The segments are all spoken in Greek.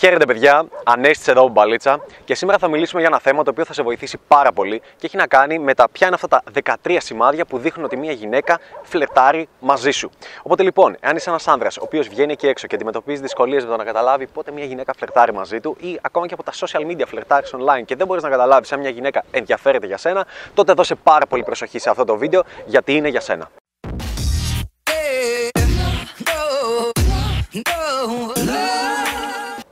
Χαίρετε, παιδιά. Ανέστη εδώ, μπαλίτσα. Και σήμερα θα μιλήσουμε για ένα θέμα το οποίο θα σε βοηθήσει πάρα πολύ και έχει να κάνει με τα ποια είναι αυτά τα 13 σημάδια που δείχνουν ότι μια γυναίκα φλερτάρει μαζί σου. Οπότε λοιπόν, εάν είσαι ένας άνδρας ο οποίος βγαίνει εκεί έξω και αντιμετωπίζεις δυσκολίες με το να καταλάβει πότε μια γυναίκα φλερτάρει μαζί του ή ακόμα και από τα social media φλερτάρεις online και δεν μπορείς να καταλάβεις αν μια γυναίκα ενδιαφέρεται για σένα, τότε δώσε πάρα πολύ προσοχή σε αυτό το βίντεο γιατί είναι για σένα.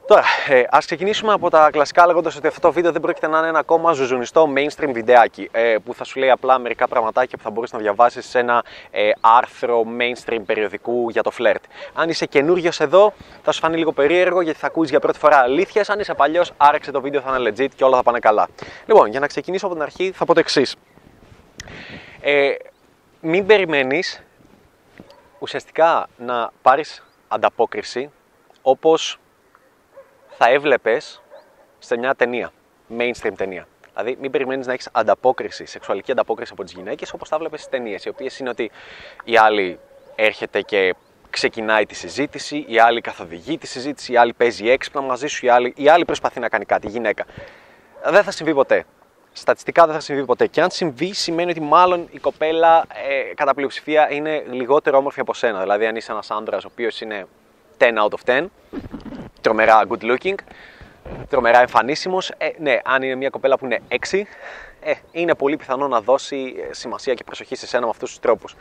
Τώρα, ε, ας ξεκινήσουμε από τα κλασικά λέγοντας ότι αυτό το βίντεο δεν πρόκειται να είναι ένα ακόμα ζουζουνιστό mainstream βιντεάκι ε, που θα σου λέει απλά μερικά πραγματάκια που θα μπορείς να διαβάσεις σε ένα ε, άρθρο mainstream περιοδικού για το φλερτ. Αν είσαι καινούριος εδώ θα σου φανεί λίγο περίεργο γιατί θα ακούεις για πρώτη φορά αλήθειες, αν είσαι παλιός άρεξε το βίντεο θα είναι legit και όλα θα πάνε καλά. Λοιπόν, για να ξεκινήσω από την αρχή θα πω το εξής. Ε, μην περιμένεις ουσιαστικά να πάρεις ανταπόκριση όπως θα έβλεπες σε μια ταινία, mainstream ταινία. Δηλαδή, μην περιμένεις να έχεις ανταπόκριση, σεξουαλική ανταπόκριση από τις γυναίκες όπως τα βλέπεις στις ταινίες, οι οποίες είναι ότι η άλλη έρχεται και ξεκινάει τη συζήτηση, η άλλη καθοδηγεί τη συζήτηση, η άλλη παίζει έξυπνα μαζί σου, η άλλη, η άλλη προσπαθεί να κάνει κάτι, η γυναίκα. Δεν θα συμβεί ποτέ. Στατιστικά δεν θα συμβεί ποτέ. Και αν συμβεί, σημαίνει ότι μάλλον η κοπέλα ε, κατά πλειοψηφία είναι λιγότερο όμορφη από σένα. Δηλαδή, αν είσαι ένας άντρας ο οποίος είναι 10 out of 10, τρομερά good looking, τρομερά εμφανίσιμος. Ε, ναι, αν είναι μια κοπέλα που είναι 6, ε, είναι πολύ πιθανό να δώσει ε, σημασία και προσοχή σε σένα με αυτούς τους τρόπους.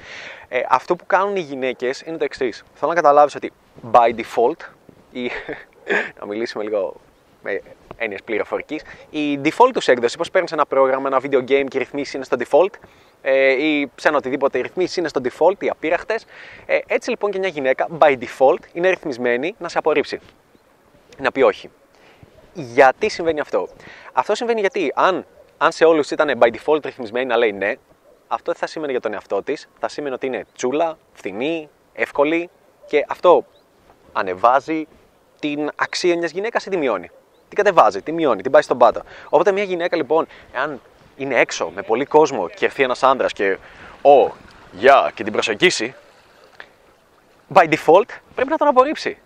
Ε, αυτό που κάνουν οι γυναίκες είναι το εξής. Θέλω να καταλάβεις ότι by default, ή να μιλήσουμε λίγο με έννοιες πληροφορικής, η default τους έκδοση, πώς παίρνεις ένα πρόγραμμα, ένα video game και οι ρυθμίσεις είναι στο default, ε, ή σε ένα οτιδήποτε οι ρυθμίσεις είναι στο default, οι απείραχτες. Ε, έτσι λοιπόν και μια γυναίκα by default είναι ρυθμισμένη να σε απορρίψει να πει όχι. Γιατί συμβαίνει αυτό; Αυτό συμβαίνει γιατί αν, αν σε όλους ήταν by default ρυθμισμένη να λέει ναι, αυτό δεν θα σημαίνει για τον εαυτό της. Θα σημαίνει ότι είναι τσούλα, φθηνή, εύκολη και αυτό ανεβάζει την αξία μιας γυναίκας ή τη μειώνει. Την κατεβάζει, τη μειώνει, την πάει στον πάτο. Οπότε μια γυναίκα λοιπόν, εάν είναι έξω με πολύ κόσμο και έρθει ένας άντρα και ο, γεια, και την προσεγγίσει, by default πρέπει να τον απορρίψει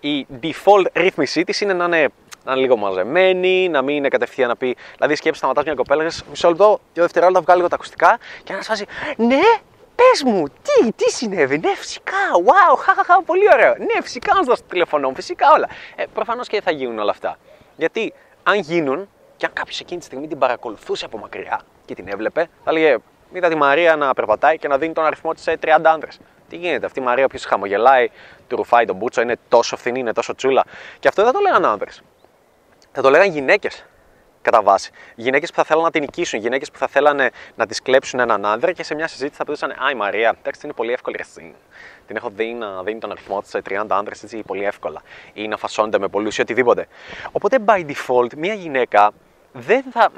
η default ρύθμισή της είναι να είναι, να είναι λίγο μαζεμένη, να μην είναι κατευθείαν να πει. Δηλαδή, σκέψη, σταματάς μια κοπέλα, λες μισό λεπτό, δύο δευτερόλεπτα βγάλει λίγο τα ακουστικά και να σα Ναι, πες μου, τι, τι συνέβη, ναι, φυσικά, wow, χαχαχα, πολύ ωραίο. Ναι, φυσικά να σου δώσω το τηλεφωνό μου, φυσικά όλα. Ε, Προφανώς και θα γίνουν όλα αυτά. Γιατί αν γίνουν και αν κάποιος εκείνη τη στιγμή την παρακολουθούσε από μακριά και την έβλεπε, θα λέγε Είδα τη Μαρία να περπατάει και να δίνει τον αριθμό της σε 30 άντρε. Τι γίνεται, αυτή η Μαρία, όποιος χαμογελάει, του ρουφάει τον μπούτσο, είναι τόσο φθηνή, είναι τόσο τσούλα. Και αυτό δεν το λέγανε άντρε. Θα το λέγανε γυναίκες κατά βάση. Γυναίκες που θα θέλανε να την νικήσουν, γυναίκες που θα θέλανε να τη κλέψουν έναν άνδρα και σε μια συζήτηση θα πούσαν Α, η Μαρία, εντάξει, είναι πολύ εύκολη εσύ. Την έχω δει να δίνει τον αριθμό της σε 30 άντρε έτσι πολύ εύκολα. Ή να φασώνεται με πολλούς ή οτιδήποτε. Οπότε by default μια γυναίκα δεν θα,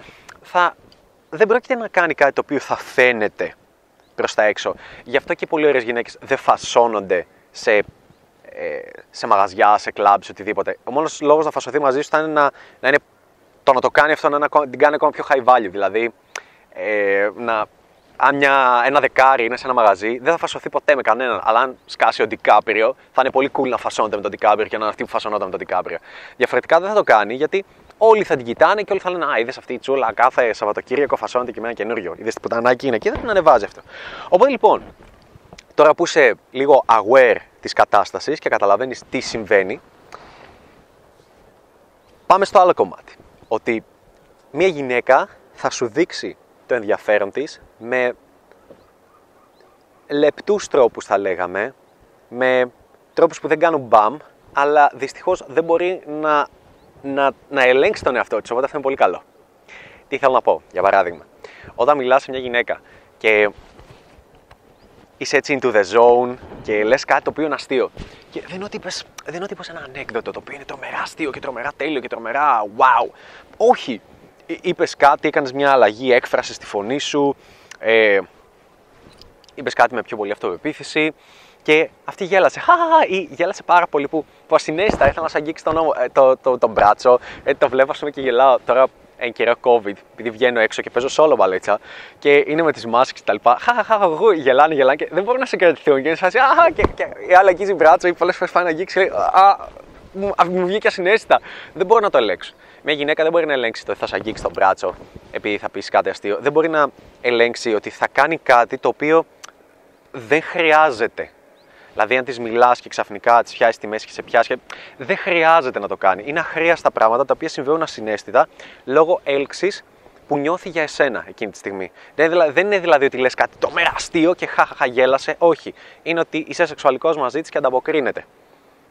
θα δεν πρόκειται να κάνει κάτι το οποίο θα φαίνεται προς τα έξω. Γι' αυτό και πολύ ωραίες γυναίκες δεν φασώνονται σε, ε, σε μαγαζιά, σε κλαμπ, σε οτιδήποτε. Ο μόνος λόγος να φασωθεί μαζί σου θα είναι να, να είναι το να το κάνει αυτό να την κάνει ακόμα πιο high value. Δηλαδή, ε, να, αν μια, ένα δεκάρι είναι σε ένα μαγαζί, δεν θα φασωθεί ποτέ με κανέναν. Αλλά αν σκάσει ο Ντικάπριο, θα είναι πολύ cool να φασώνεται με τον Ντικάπριο και να είναι αυτή που φασωνόταν με τον Ντικάπριο. Διαφορετικά δεν θα το κάνει γιατί όλοι θα την κοιτάνε και όλοι θα λένε Α, είδες αυτή η τσούλα κάθε Σαββατοκύριακο φασώνεται και με ένα καινούριο. Είδες τι πουτανάκι είναι και δεν την ανεβάζει αυτό. Οπότε λοιπόν, τώρα που είσαι λίγο aware της κατάστασης και καταλαβαίνεις τι συμβαίνει, πάμε στο άλλο κομμάτι. Ότι μια γυναίκα θα σου δείξει το ενδιαφέρον της με λεπτούς τρόπους θα λέγαμε, με τρόπους που δεν κάνουν μπαμ, αλλά δυστυχώς δεν μπορεί να να, να ελέγξει τον εαυτό της. Οπότε αυτό είναι πολύ καλό. Τι θέλω να πω, για παράδειγμα, όταν μιλάς σε μια γυναίκα και είσαι έτσι into the zone και λες κάτι το οποίο είναι αστείο. Και δεν είναι ότι είπες, δεν ότι είπες ένα ανέκδοτο το οποίο είναι τρομερά αστείο και τρομερά τέλειο και τρομερά wow. Όχι. Είπες κάτι, έκανες μια αλλαγή έκφρασης στη φωνή σου, ε, είπες κάτι με πιο πολύ αυτοπεποίθηση και αυτή γέλασε. Χαχαχα, ή γέλασε πάρα πολύ που, που ασυνέστητα ήθελα να σου αγγίξει τον, ε, το, το, το, μπράτσο. Ε, το βλέπω πούμε, και γελάω τώρα εν καιρό COVID, επειδή βγαίνω έξω και παίζω solo μπαλίτσα και είναι με τις μάσκε κτλ. Χαχαχα, εγώ γελάνε, γελάνε και δεν μπορούν να σε κρατηθούν. Και είναι σαν και, και η άλλη αγγίζει μπράτσο ή πολλές φορές πάει να αγγίξει. Λέει, Α, μου, μου βγήκε ασυναίσθητα. Δεν μπορώ να το ελέγξω. Μια γυναίκα δεν μπορεί να ελέγξει το ότι θα σε αγγίξει τον μπράτσο επειδή θα πεις κάτι αστείο. Δεν μπορεί να ελέγξει ότι θα κάνει κάτι το οποίο δεν χρειάζεται. Δηλαδή, αν τη μιλάς και ξαφνικά τη πιάσει τη μέση και σε πιάσει, δεν χρειάζεται να το κάνει. Είναι αχρίαστα πράγματα τα οποία συμβαίνουν ασυναίσθητα λόγω έλξης που νιώθει για εσένα εκείνη τη στιγμή. Δεν είναι δηλαδή ότι λες κάτι το μεραστείο και χαχαχα γέλασε. Όχι. Είναι ότι είσαι σεξουαλικός μαζί της και ανταποκρίνεται.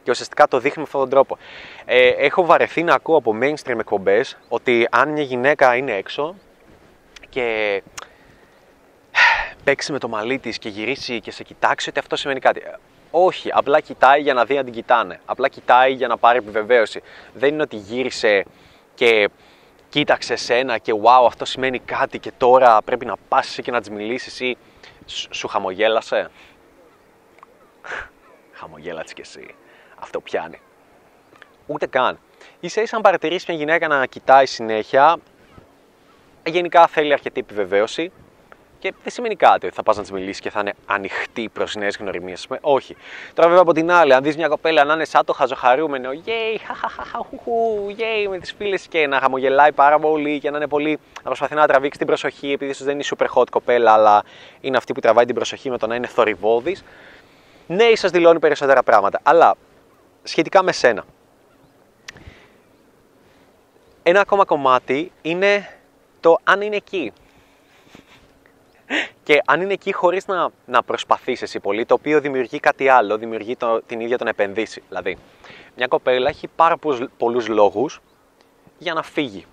Και ουσιαστικά το δείχνει με αυτόν τον τρόπο. Ε, έχω βαρεθεί να ακούω από mainstream εκπομπές ότι αν μια γυναίκα είναι έξω και παίξει με το μαλλί της και γυρίσει και σε κοιτάξει, ότι αυτό σημαίνει κάτι. Όχι, απλά κοιτάει για να δει αν την κοιτάνε. Απλά κοιτάει για να πάρει επιβεβαίωση. Δεν είναι ότι γύρισε και κοίταξε σένα και wow, αυτό σημαίνει κάτι και τώρα πρέπει να πας και να της μιλήσεις ή σου χαμογέλασε; Χαμογέλατες κι εσύ. Αυτό πιάνει. Ούτε καν. Είσαι ίσα αν παρατηρήσεις μια γυναίκα να κοιτάει συνέχεια, γενικά θέλει αρκετή επιβεβαίωση και δεν σημαίνει κάτι ότι θα πας να της μιλήσεις και θα είναι ανοιχτή προς νέες γνωριμίες. Όχι. Τώρα, βέβαια, από την άλλη, αν δεις μια κοπέλα να είναι σαν το χαζοχαρούμενο, γέι, χαχαχαχουχου, γέι, με τις φίλες και να χαμογελάει πάρα πολύ και να είναι πολύ. να προσπαθεί να τραβήξει την προσοχή, επειδή ίσως δεν είναι super hot κοπέλα, αλλά είναι αυτή που τραβάει την προσοχή με το να είναι θορυβόδης. Ναι, σα δηλώνει περισσότερα πράγματα. Αλλά σχετικά με σένα. Ένα ακόμα κομμάτι είναι το αν είναι εκεί. Και αν είναι εκεί χωρίς να, να προσπαθείς εσύ πολύ, το οποίο δημιουργεί κάτι άλλο, δημιουργεί το, την ίδια τον επενδύσει. Δηλαδή, μια κοπέλα έχει πάρα πολλούς λόγους για να φύγει.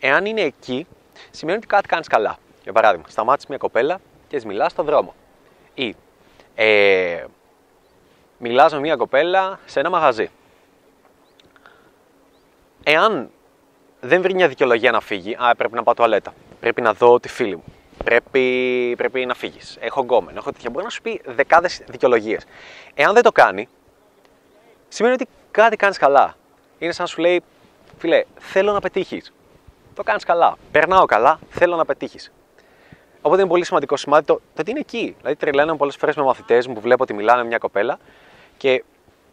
Εάν είναι εκεί, σημαίνει ότι κάτι κάνεις καλά. Για παράδειγμα, σταμάτησε μια κοπέλα και μιλάς στον δρόμο. Ή ε, μιλάς με μια κοπέλα σε ένα μαγαζί. Εάν δεν βρει μια δικαιολογία να φύγει, α, πρέπει να πάω τουαλέτα, πρέπει να δω τη φίλη μου, πρέπει, πρέπει να φύγεις. Έχω γκόμενο, έχω τέτοια. Μπορεί να σου πει δεκάδες δικαιολογίες. Εάν δεν το κάνει, σημαίνει ότι κάτι κάνεις καλά. Είναι σαν να σου λέει, φίλε, θέλω να πετύχεις. Το κάνεις καλά. Περνάω καλά, θέλω να πετύχεις. Οπότε είναι πολύ σημαντικό σημάδι το, το ότι είναι εκεί. Δηλαδή, τρελαίνω πολλές φορές με μαθητές μου που βλέπω ότι μιλάνε με μια κοπέλα και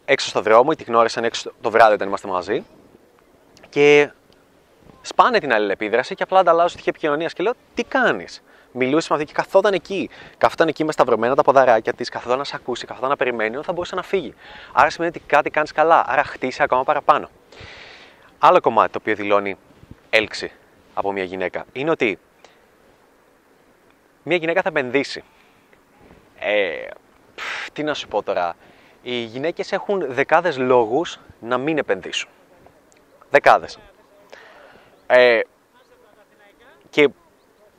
έξω στο δρόμο, ή τη γνώρισαν έξω το βράδυ όταν είμαστε μαζί. Και σπάνε την αλληλεπίδραση και απλά ανταλλάσσουν στοιχεία επικοινωνία. Και λέω, τι κάνεις; Μιλούσε με αυτή και καθόταν εκεί. Καθόταν εκεί με σταυρωμένα τα ποδαράκια της, καθόταν να σε ακούσει, καθόταν να περιμένει όταν θα μπορούσε να φύγει. Άρα σημαίνει ότι κάτι κάνεις καλά. Άρα χτίσει ακόμα παραπάνω. Άλλο κομμάτι το οποίο δηλώνει έλξη από μια γυναίκα είναι ότι μια γυναίκα θα επενδύσει. Ε, τι να σου πω τώρα. Οι γυναίκες έχουν δεκάδες λόγους να μην επενδύσουν. Δεκάδες. Ε, και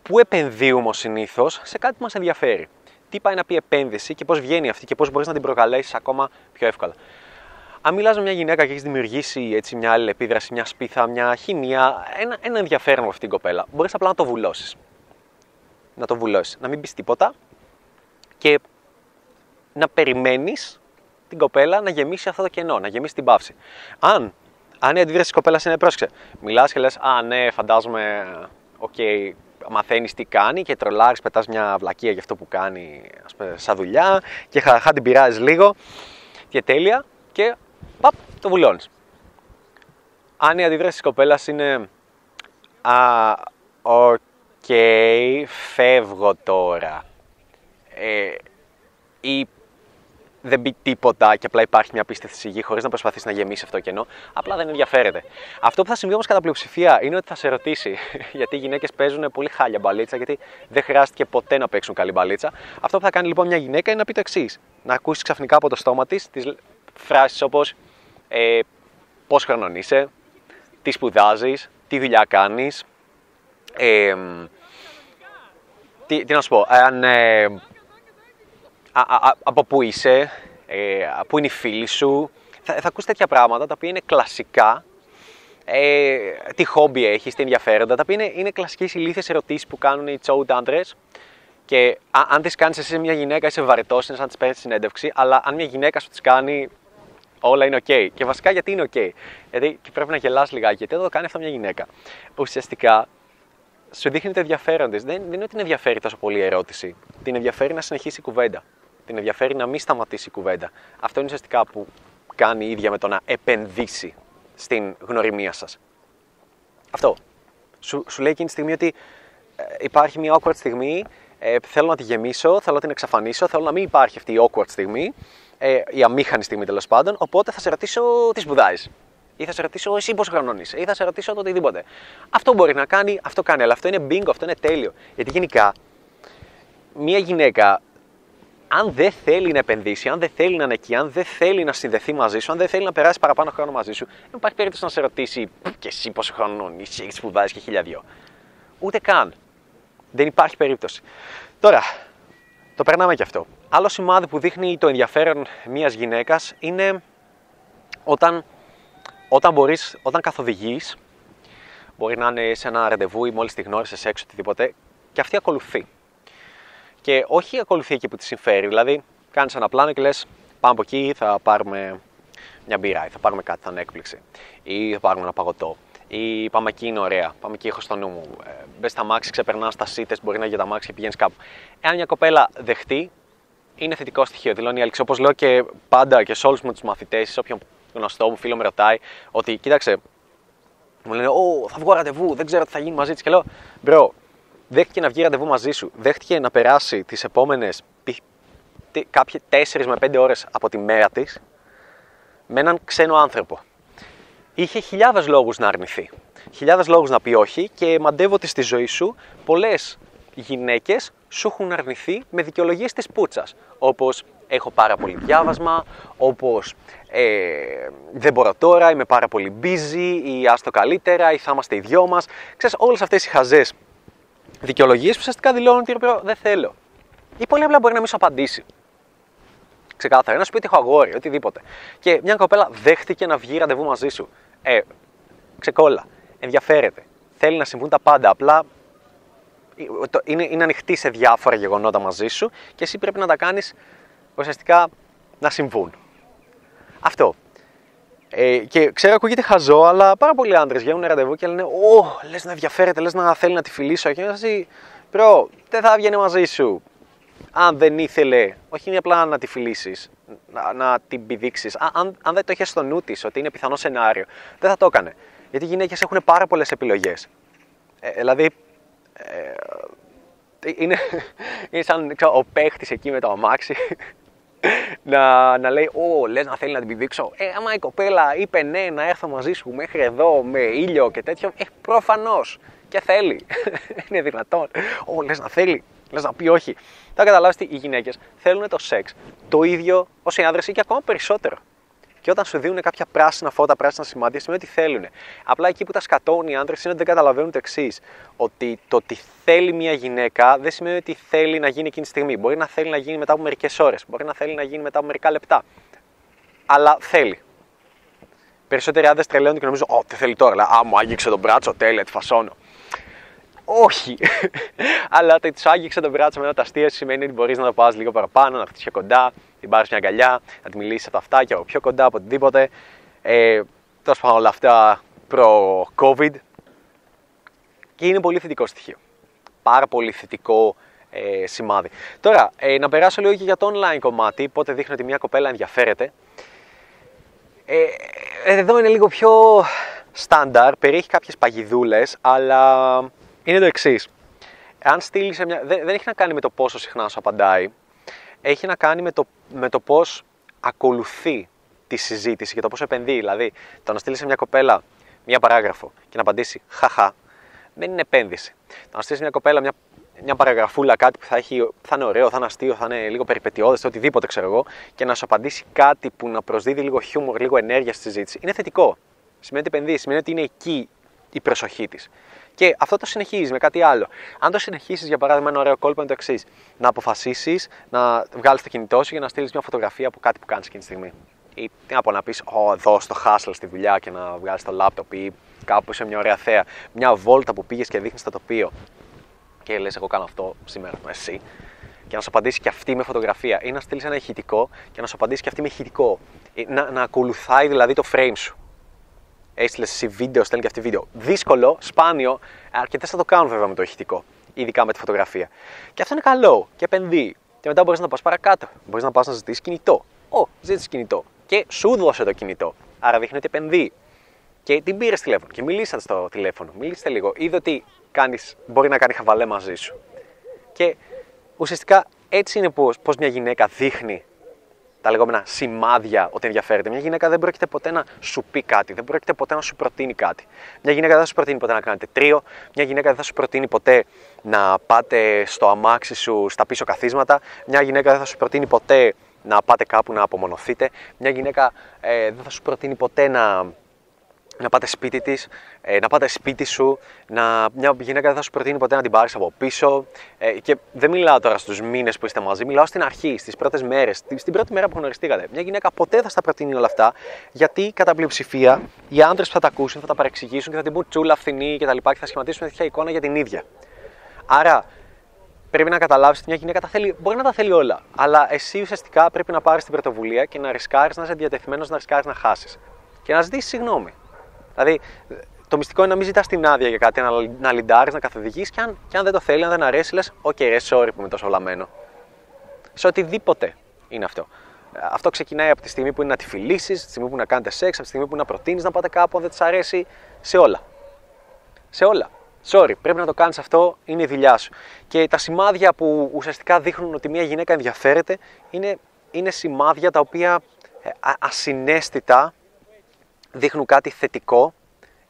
Πού επενδύουμε συνήθως σε κάτι που μας ενδιαφέρει. Τι πάει να πει επένδυση και πώς βγαίνει αυτή και πώς μπορείς να την προκαλέσεις ακόμα πιο εύκολα. Αν μιλάς με μια γυναίκα και έχεις δημιουργήσει έτσι, μια άλλη επίδραση, μια σπίθα, μια χημεία, ένα, ένα ενδιαφέρον από αυτήν την κοπέλα, μπορείς απλά να το βουλώσεις. Να το βουλώσεις. Να μην πεις τίποτα και να περιμένεις την κοπέλα να γεμίσει αυτό το κενό, να γεμίσει την παύση. Αν, αν η αντίδραση της κοπέλας είναι πρόσεξε, μιλάς και λες, Α, ναι, φαντάζομαι, OK, okay, μαθαίνεις τι κάνει και τρολάρεις, πετάς μια βλακεία για αυτό που κάνει ας πούμε, σαν δουλειά και χαχά την πειράζεις λίγο και τέλεια και παπ, το βουλώνεις. Αν η αντίδραση της κοπέλας είναι Α, OK, okay, φεύγω τώρα. Ε, ή δεν μπει τίποτα και απλά υπάρχει μια απίστευτη σιγή χωρίς να προσπαθήσει να γεμίσεις αυτό το κενό, απλά δεν ενδιαφέρεται. Αυτό που θα συμβεί όμως κατά πλειοψηφία είναι ότι θα σε ρωτήσει, γιατί οι γυναίκες παίζουν πολύ χάλια μπαλίτσα, γιατί δεν χρειάστηκε ποτέ να παίξουν καλή μπαλίτσα. Αυτό που θα κάνει λοιπόν μια γυναίκα είναι να πει το εξής: Να ακούσεις ξαφνικά από το στόμα της τις φράσεις όπως ε, πώς χρονών είσαι, τι σπουδάζεις, τι δουλειά κάνεις. Ε, τι, τι να σου πω, αν, ε, από πού είσαι, ε, πού είναι οι φίλοι σου. Θα, θα ακούσει τέτοια πράγματα τα οποία είναι κλασικά. Ε, τι χόμπι έχεις, τι ενδιαφέροντα, τα οποία είναι, είναι κλασικές ηλίθιες ερωτήσεις που κάνουν οι τσόουτ άντρε. Και α, αν τις κάνεις εσύ μια γυναίκα, είσαι βαρετός, είναι σαν να τη παίρνεις συνέντευξη. Αλλά αν μια γυναίκα σου τις κάνει, όλα είναι OK. Και βασικά γιατί είναι OK; Γιατί πρέπει να γελάς λιγάκι, γιατί εδώ το κάνει αυτό μια γυναίκα. Ουσιαστικά σου δείχνει το ενδιαφέρον Δεν, δεν είναι ότι την ενδιαφέρει τόσο πολύ η ερώτηση. Την ενδιαφέρει να συνεχίσει η κουβέντα την ενδιαφέρει να μην σταματήσει η κουβέντα. Αυτό είναι ουσιαστικά που κάνει η ίδια με το να επενδύσει στην γνωριμία σας. Αυτό. Σου, σου λέει εκείνη τη στιγμή ότι ε, υπάρχει μια awkward στιγμή, ε, θέλω να τη γεμίσω, θέλω να την εξαφανίσω, θέλω να μην υπάρχει αυτή η awkward στιγμή, ε, η αμήχανη στιγμή τέλος πάντων, οπότε θα σε ρωτήσω τι σπουδάζεις. Ή θα σε ρωτήσω εσύ πόσο χρονών είσαι, ή θα σε ρωτήσω το οτιδήποτε. Αυτό μπορεί να κάνει, αυτό κάνει, αλλά αυτό είναι bingo, αυτό είναι τέλειο. Γιατί γενικά, μια γυναίκα αν δεν θέλει να επενδύσει, αν δεν θέλει να είναι εκεί, αν δεν θέλει να συνδεθεί μαζί σου, αν δεν θέλει να περάσει παραπάνω χρόνο μαζί σου, δεν υπάρχει περίπτωση να σε ρωτήσει και εσύ πόσο χρόνο είσαι, έχεις σπουδάσει και χίλια δυο. Ούτε καν. Δεν υπάρχει περίπτωση. Τώρα, το περνάμε και αυτό. Άλλο σημάδι που δείχνει το ενδιαφέρον μιας γυναίκας είναι όταν, όταν, μπορείς, όταν καθοδηγείς, μπορεί να είναι σε ένα ραντεβού ή μόλις τη γνώρισες έξω οτιδήποτε, και αυτή ακολουθεί και όχι ακολουθεί εκεί που τη συμφέρει. Δηλαδή, κάνεις ένα πλάνο και λες: Πάμε από εκεί, θα πάρουμε μια μπύρα ή θα πάρουμε κάτι, θα είναι έκπληξη. Ή θα πάρουμε ένα παγωτό. Ή πάμε εκεί, είναι ωραία. Πάμε εκεί, έχω στο νου μου. Ε, Μπες στα μάξι, ξεπερνάς τα σίτε, μπορεί να για τα μάξι και πηγαίνεις κάπου. Εάν μια κοπέλα δεχτεί, είναι θετικό στοιχείο. Δηλώνει η Αλεξή. Όπως λέω και πάντα και σε όλους μου τους μαθητές, σε όποιον γνωστό μου φίλο με ρωτάει, ότι κοίταξε, μου λένε: Ω, θα βγω ραντεβού, δεν ξέρω τι θα γίνει μαζί της. Και λέω: Μπρο, δέχτηκε να βγει ραντεβού μαζί σου, δέχτηκε να περάσει τις επόμενες κάποιε 4 με 5 ώρες από τη μέρα της με έναν ξένο άνθρωπο. Είχε χιλιάδες λόγους να αρνηθεί. Χιλιάδες λόγους να πει όχι και μαντεύω ότι στη ζωή σου πολλές γυναίκες σου έχουν αρνηθεί με δικαιολογίες της πούτσας. Όπως έχω πάρα πολύ διάβασμα, όπως ε, δεν μπορώ τώρα, είμαι πάρα πολύ busy, ή άστο καλύτερα, ή θα είμαστε οι δυο μας. Ξέρεις, όλες αυτές οι χαζές δικαιολογίες που ουσιαστικά δηλώνουν ότι δεν θέλω. Ή πολύ απλά μπορεί να μην σου απαντήσει. Ξεκάθαρα, να σου πει ότι έχω αγόρι, οτιδήποτε. Και μια κοπέλα δέχτηκε να βγει ραντεβού μαζί σου. Ε, ξεκόλα. Ενδιαφέρεται. Θέλει να συμβούν τα πάντα. Απλά είναι, είναι ανοιχτή σε διάφορα γεγονότα μαζί σου και εσύ πρέπει να τα κάνεις ουσιαστικά να συμβούν. Αυτό. Ε, και ξέρω, ακούγεται χαζό, αλλά πάρα πολλοί άντρες βγαίνουν ραντεβού και λένε Ω, λες να ενδιαφέρεται, λες να θέλει να τη φιλήσω. Και εσύ, Προ, δεν θα έβγαινε μαζί σου. Αν δεν ήθελε, όχι είναι απλά να τη φιλήσεις, να, να την πηδήξεις. Αν, αν δεν το είχες στο νου της ότι είναι πιθανό σενάριο, δεν θα το έκανε. Γιατί οι γυναίκες έχουν πάρα πολλές επιλογές. Ε, δηλαδή, ε, είναι, είναι σαν ξέρω, ο παίχτης εκεί με το αμάξι να, να λέει, Ω, λες να θέλει να την πηδήξω. Ε, άμα η κοπέλα είπε ναι, να έρθω μαζί σου μέχρι εδώ με ήλιο και τέτοιο, ε, προφανώς και θέλει. Είναι δυνατόν. Ω, λες να θέλει, λες να πει όχι. Θα καταλάβεις ότι οι γυναίκες θέλουν το σεξ το ίδιο όσο οι άντρε ή και ακόμα περισσότερο. Και όταν σου δίνουν κάποια πράσινα φώτα, πράσινα σημάδια, σημαίνει ότι θέλουν. Απλά εκεί που τα σκατώνουν οι άντρες είναι ότι δεν καταλαβαίνουν το εξής. Ότι το ότι θέλει μια γυναίκα δεν σημαίνει ότι θέλει να γίνει εκείνη τη στιγμή. Μπορεί να θέλει να γίνει μετά από μερικές ώρες, μπορεί να θέλει να γίνει μετά από μερικά λεπτά. Αλλά θέλει. Περισσότεροι άντρες τρελαίνονται και νομίζουν: Ω, τι θέλει τώρα. Α, μου άγγιξε τον μπράτσο, τέλεια, τη φασώνω. Όχι. Αλλά το ότι σου άγγιξε τον μπράτσο με ένα ταστείο σημαίνει ότι μπορείς να το πας λίγο παραπάνω, να χτίσει κοντά, την πάρεις μια αγκαλιά, να τη μιλήσεις από τα αυτάκια από πιο κοντά, από οτιδήποτε. Ε, Τέλος πάντων, όλα αυτά προ-COVID. Και είναι πολύ θετικό στοιχείο. Πάρα πολύ θετικό ε, σημάδι. Τώρα, ε, να περάσω λίγο και για το online κομμάτι, πότε δείχνει ότι μια κοπέλα ενδιαφέρεται. Ε, εδώ είναι λίγο πιο στάνταρ, περιέχει κάποιες παγιδούλες, αλλά είναι το εξής. Αν στείλεις μια. Δεν, δεν έχει να κάνει με το πόσο συχνά σου απαντάει. Έχει να κάνει με το, με το πώς ακολουθεί τη συζήτηση και το πώς επενδύει. Δηλαδή, το να στείλει σε μια κοπέλα μια παράγραφο και να απαντήσει χαχά, δεν είναι επένδυση. Το να στείλεις μια κοπέλα μια, μια παραγραφούλα, κάτι που θα, έχει, θα είναι ωραίο, θα είναι αστείο, θα είναι λίγο περιπετειώδες, οτιδήποτε ξέρω εγώ, και να σου απαντήσει κάτι που να προσδίδει λίγο χιούμορ, λίγο ενέργεια στη συζήτηση, είναι θετικό. Σημαίνει ότι επενδύει, σημαίνει ότι είναι εκεί η προσοχή της. Και αυτό το συνεχίζεις με κάτι άλλο. Αν το συνεχίσεις, για παράδειγμα, ένα ωραίο κόλπο είναι το εξής. Να αποφασίσεις να βγάλεις το κινητό σου για να στείλεις μια φωτογραφία από κάτι που κάνεις εκείνη τη στιγμή. Ή τι να πω, να πεις, Ω, εδώ στο hustle στη δουλειά και να βγάλεις το λάπτοπ ή κάπου σε μια ωραία θέα. Μια βόλτα που πήγες και δείχνεις το τοπίο. Και λες, Εγώ κάνω αυτό σήμερα, εσύ. Και να σου απαντήσει και αυτή με φωτογραφία. Ή να στείλεις ένα ηχητικό και να σου απαντήσει και αυτή με ηχητικό. Να, να ακολουθάει δηλαδή το frame σου έστειλε εσύ βίντεο, στέλνει και αυτή βίντεο. Δύσκολο, σπάνιο, αρκετές θα το κάνουν βέβαια με το ηχητικό, ειδικά με τη φωτογραφία. Και αυτό είναι καλό και επενδύει. Και μετά μπορείς να πας παρακάτω. Μπορείς να πας να ζητήσεις κινητό. Ω, ζήτησες κινητό. και σου δώσε το κινητό. Άρα δείχνει ότι επενδύει. Και την πήρες τηλέφωνο και μιλήσατε στο τηλέφωνο. Μιλήσατε λίγο. Είδε ότι κάνεις, μπορεί να κάνει χαβαλέ μαζί σου. Και ουσιαστικά έτσι είναι πώς μια γυναίκα δείχνει τα λεγόμενα σημάδια ότι ενδιαφέρεται. Μια γυναίκα δεν πρόκειται ποτέ να σου πει κάτι, δεν πρόκειται ποτέ να σου προτείνει κάτι. Μια γυναίκα δεν θα σου προτείνει ποτέ να κάνετε τρίο, μια γυναίκα δεν θα σου προτείνει ποτέ να πάτε στο αμάξι σου στα πίσω καθίσματα, μια γυναίκα δεν θα σου προτείνει ποτέ να πάτε κάπου να απομονωθείτε, μια γυναίκα ε, δεν θα σου προτείνει ποτέ να να πάτε σπίτι της, ε, να πάτε σπίτι σου, να, μια γυναίκα δεν θα σου προτείνει ποτέ να την πάρεις από πίσω. Ε, και δεν μιλάω τώρα στους μήνες που είστε μαζί, μιλάω στην αρχή, στις πρώτες μέρες, στην πρώτη μέρα που γνωριστήκατε. Μια γυναίκα ποτέ θα στα προτείνει όλα αυτά, γιατί κατά πλειοψηφία οι άντρες που θα τα ακούσουν θα τα παρεξηγήσουν και θα την πούν τσούλα, φθηνή κτλ. Και, και θα σχηματίσουν μια τέτοια εικόνα για την ίδια. Άρα πρέπει να καταλάβεις ότι μια γυναίκα τα θέλει, μπορεί να τα θέλει όλα. Αλλά εσύ ουσιαστικά πρέπει να πάρεις την πρωτοβουλία και να ρισκάρεις να είσαι διατεθειμένος να ρισκάρεις να χάσεις. Και να ζητήσεις συγγνώμη. Δηλαδή, το μυστικό είναι να μην ζητάς την άδεια για κάτι, να, να λιντάρεις, να καθοδηγείς και αν, και αν δεν το θέλει, αν δεν αρέσει, λες: OK, okay, ρε, sorry που είμαι τόσο βλαμμένο. Σε οτιδήποτε είναι αυτό. Αυτό ξεκινάει από τη στιγμή που είναι να τη φιλήσεις, τη στιγμή που να κάνετε σεξ, από τη στιγμή που να προτείνεις να πάτε κάπου, αν δεν της αρέσει, σε όλα. Σε όλα. Sorry, πρέπει να το κάνεις αυτό, είναι η δουλειά σου. Και τα σημάδια που ουσιαστικά δείχνουν ότι μια γυναίκα ενδιαφέρεται είναι, είναι σημάδια τα οποία ε, ασυναίσθητα δείχνουν κάτι θετικό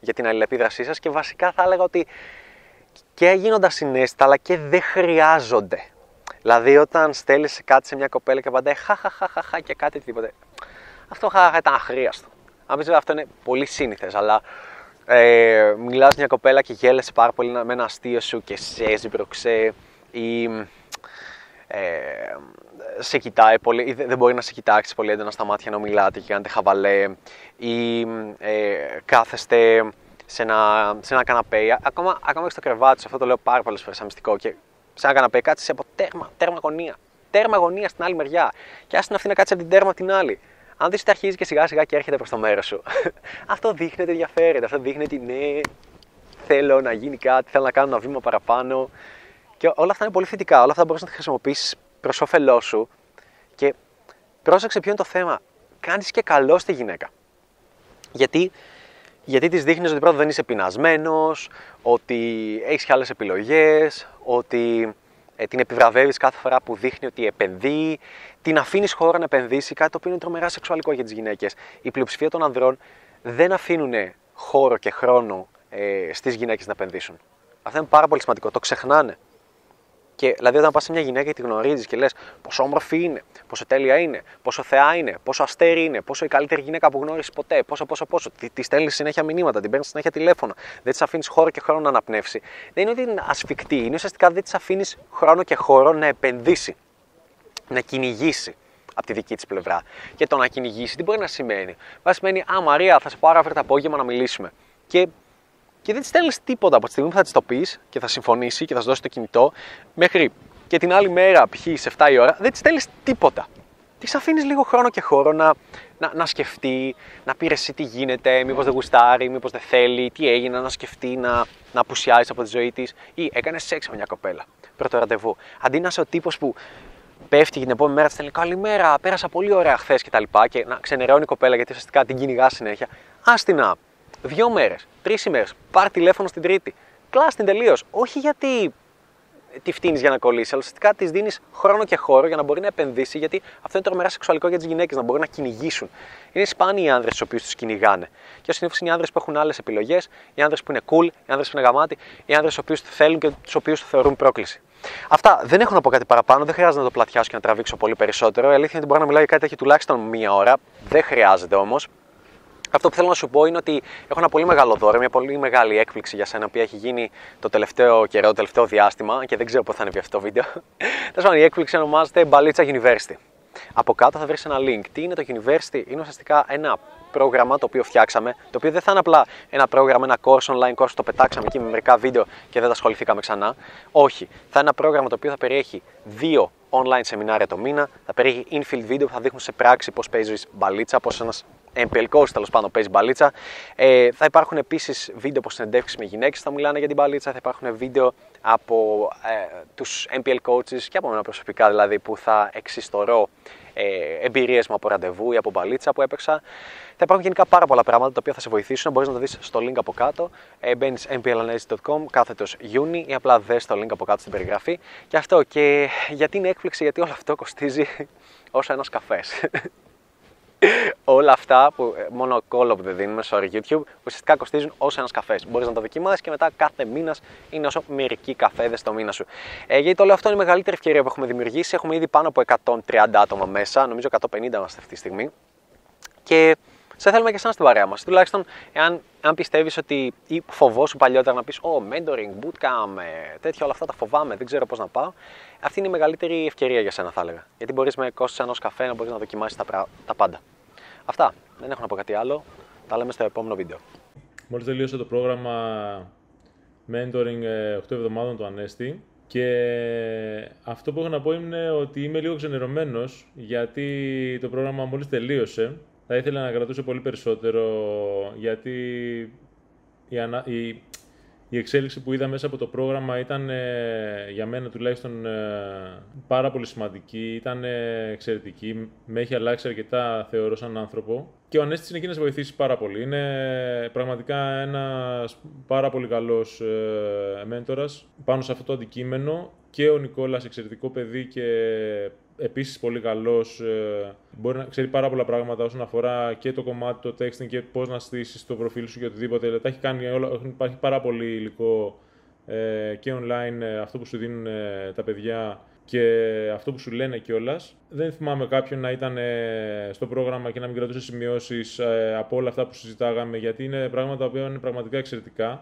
για την αλληλεπίδρασή σας και βασικά θα έλεγα ότι και γίνονται συνέστητα αλλά και δεν χρειάζονται. Δηλαδή όταν στέλνεις κάτι σε μια κοπέλα και απαντάει χα και κάτι τίποτε. Αυτό χα, ήταν αχρίαστο. Αν πεις αυτό είναι πολύ σύνηθες, αλλά ε, μιλάς μια κοπέλα και γέλεσαι πάρα πολύ με ένα αστείο σου και σε έσβηρωξε ή ε, σε κοιτάει πολύ, ή δεν μπορεί να σε κοιτάξει πολύ έντονα στα μάτια να μιλάτε και κάνετε χαβαλέ ή ε, κάθεστε σε ένα, σε ένα καναπέ, ακόμα, ακόμα και στο κρεβάτι αυτό το λέω πάρα πολλές φορές σαν μυστικό και σε ένα καναπέ κάτσε από τέρμα, τέρμα γωνία, τέρμα γωνία στην άλλη μεριά. Και άσε αυτή να κάτσει από την τέρμα την άλλη. Αν δεις ότι αρχίζει και σιγά σιγά και έρχεται προς το μέρος σου, αυτό δείχνει ότι ενδιαφέρεται, αυτό δείχνει ότι ναι, θέλω να γίνει κάτι, θέλω να κάνω ένα βήμα παραπάνω. Και όλα αυτά είναι πολύ θετικά. Όλα αυτά μπορείς να τα χρησιμοποιήσεις προς όφελός σου. Και πρόσεξε ποιο είναι το θέμα. Κάνεις και καλό στη γυναίκα. Γιατί, γιατί της δείχνεις ότι πρώτα δεν είσαι πεινασμένος, ότι έχεις και άλλες επιλογές, ότι ε, την επιβραβεύεις κάθε φορά που δείχνει ότι επενδύει, την αφήνεις χώρο να επενδύσει, κάτι το οποίο είναι τρομερά σεξουαλικό για τις γυναίκες. Η πλειοψηφία των ανδρών δεν αφήνουν χώρο και χρόνο ε, στις γυναίκες να επενδύσουν. Αυτό είναι πάρα πολύ σημαντικό. Το ξεχνάνε. Και δηλαδή, όταν πας σε μια γυναίκα και τη γνωρίζεις και λες πόσο όμορφη είναι, πόσο τέλεια είναι, πόσο θεά είναι, πόσο αστέρι είναι, πόσο η καλύτερη γυναίκα που γνώρισες ποτέ, πόσο, πόσο, πόσο. Τη, της στέλνεις συνέχεια μηνύματα, την παίρνεις συνέχεια τηλέφωνο, δεν της αφήνεις χώρο και χρόνο να αναπνεύσει. Δεν είναι ότι είναι ασφικτή, είναι ουσιαστικά δεν της αφήνεις χρόνο και χώρο να επενδύσει, να κυνηγήσει από τη δική της πλευρά. Και το να κυνηγήσει τι μπορεί να σημαίνει; Μα σημαίνει, Α, Μαρία, θα σε πάρω αύριο το απόγευμα να μιλήσουμε. Και και δεν της στέλνεις τίποτα από τη στιγμή που θα της το πεις και θα συμφωνήσει και θα σου δώσει το κινητό, μέχρι και την άλλη μέρα, π.χ. σε 7 η ώρα, δεν της στέλνεις τίποτα. Της αφήνεις λίγο χρόνο και χώρο να, να, να σκεφτεί, να πει εσύ τι γίνεται, μήπως δεν γουστάρει, μήπως δεν θέλει, τι έγινε, να σκεφτεί, να, να απουσιάζει από τη ζωή της ή έκανε σεξ με μια κοπέλα. Πρώτο ραντεβού. Αντί να είσαι ο τύπος που πέφτει την επόμενη μέρα, της στέλνει Καλημέρα, πέρασα πολύ ωραία χθες κτλ. Και, και να ξενερώνει η κοπέλα γιατί ουσιαστικά την κυνηγάς συνέχεια. Άστινα, δύο μέρες, τρεις ημέρες, πάρ τηλέφωνο στην Τρίτη. Κλάς την τελείως. Όχι γιατί τη φτύνεις για να κολλήσεις, αλλά ουσιαστικά της δίνεις χρόνο και χώρο για να μπορεί να επενδύσει, γιατί αυτό είναι τρομερά σεξουαλικό για τις γυναίκες, να μπορεί να κυνηγήσουν. Είναι σπάνιοι οι άνδρες του οποίους τους κυνηγάνε. Και συνήθως είναι οι άνδρες που έχουν άλλες επιλογές, οι άνδρες που είναι cool, οι άνδρες που είναι γαμάτι, οι άνδρες του οποίους θέλουν και τους οποίους θεωρούν πρόκληση. Αυτά δεν έχω να πω κάτι παραπάνω, δεν χρειάζεται να το πλατιάσω και να τραβήξω πολύ περισσότερο. Η αλήθεια είναι ότι μπορώ να μιλάω για κάτι έχει τουλάχιστον μία ώρα, δεν χρειάζεται όμως. Αυτό που θέλω να σου πω είναι ότι έχω ένα πολύ μεγάλο δώρο, μια πολύ μεγάλη έκπληξη για σένα που έχει γίνει το τελευταίο καιρό, το τελευταίο διάστημα και δεν ξέρω πότε θα ανέβει αυτό το βίντεο. Τέλος πάντων, η έκπληξη ονομάζεται Μπαλίτσα University. Από κάτω θα βρεις ένα link. Τι είναι το University, είναι ουσιαστικά ένα πρόγραμμα το οποίο φτιάξαμε, το οποίο δεν θα είναι απλά ένα πρόγραμμα, ένα course, online course, το πετάξαμε εκεί με μερικά βίντεο και δεν τα ασχοληθήκαμε ξανά. Όχι. Θα είναι ένα πρόγραμμα το οποίο θα περιέχει δύο online σεμινάρια το μήνα, θα περιέχει infield βίντεο που θα δείχνουν σε πράξη πώς παίζεις μπαλίτσα, πώς ένας MPL coach τέλος πάντων παίζει μπαλίτσα. Ε, θα υπάρχουν επίσης βίντεο από συνεντεύξεις με γυναίκες θα μιλάνε για την μπαλίτσα. Θα υπάρχουν βίντεο από ε, τους MPL coaches και από μένα προσωπικά δηλαδή που θα εξιστορώ ε, εμπειρίες μου από ραντεβού ή από μπαλίτσα που έπαιξα. Θα υπάρχουν γενικά πάρα πολλά πράγματα τα οποία θα σε βοηθήσουν. Μπορείς να το δεις στο link από κάτω. Ε, Μπαίνεις mplanes.com κάθετος Juni ή απλά δες το link από κάτω στην περιγραφή. Και αυτό. Και γιατί είναι έκπληξη, γιατί όλο αυτό κοστίζει όσο ένας καφές. Όλα αυτά που ε, μόνο κόλλο που δεν δίνουμε στο YouTube ουσιαστικά κοστίζουν όσο ένας καφές. Μπορείς να το δοκιμάσεις και μετά κάθε μήνας είναι όσο μερικοί καφέδες το μήνα σου. Ε, γιατί το λέω αυτό είναι η μεγαλύτερη ευκαιρία που έχουμε δημιουργήσει. Έχουμε ήδη πάνω από 130 άτομα μέσα, νομίζω 150 είμαστε αυτή τη στιγμή. Και σε θέλουμε και εσάς στην παρέα μας. Τουλάχιστον, εάν, αν πιστεύεις ότι ή φοβόσου παλιότερα να πεις Ω, mentoring, bootcamp, ε, τέτοια όλα αυτά τα φοβάμαι, δεν ξέρω πώς να πάω. Αυτή είναι η μεγαλύτερη ευκαιρία για σένα, θα έλεγα. Γιατί μπορείς με κόστος ενός καφέ να μπορείς να δοκιμάσεις τα, τα πάντα. Αυτά. Δεν έχω να πω κάτι άλλο. Τα λέμε στο επόμενο βίντεο. Μόλις τελείωσε το πρόγραμμα mentoring 8 ε, εβδομάδων του Ανέστη και αυτό που έχω να πω είναι ότι είμαι λίγο ξενερωμένος γιατί το πρόγραμμα μόλις τελείωσε. Θα ήθελα να κρατούσε πολύ περισσότερο γιατί η, ανα... η η εξέλιξη που είδα μέσα από το πρόγραμμα ήταν ε, για μένα τουλάχιστον ε, πάρα πολύ σημαντική, ήταν ε, εξαιρετική, με έχει αλλάξει αρκετά θεωρώ σαν άνθρωπο. Και ο Ανέστης είναι εκεί να σε βοηθήσει πάρα πολύ. Είναι πραγματικά ένας πάρα πολύ καλός μέντορας πάνω σε αυτό το αντικείμενο. Και ο Νικόλας εξαιρετικό παιδί και επίσης πολύ καλός. Ε, μπορεί να ξέρει πάρα πολλά πράγματα όσον αφορά και το κομμάτι το texting και πώς να στήσεις το προφίλ σου και οτιδήποτε. Τα έχει κάνει όλα. Υπάρχει πάρα πολύ υλικό ε, και online ε, αυτό που σου δίνουν τα παιδιά και αυτό που σου λένε κιόλας. Δεν θυμάμαι κάποιον να ήταν στο πρόγραμμα και να μην κρατούσε σημειώσεις από όλα αυτά που συζητάγαμε, γιατί είναι πράγματα που είναι πραγματικά εξαιρετικά.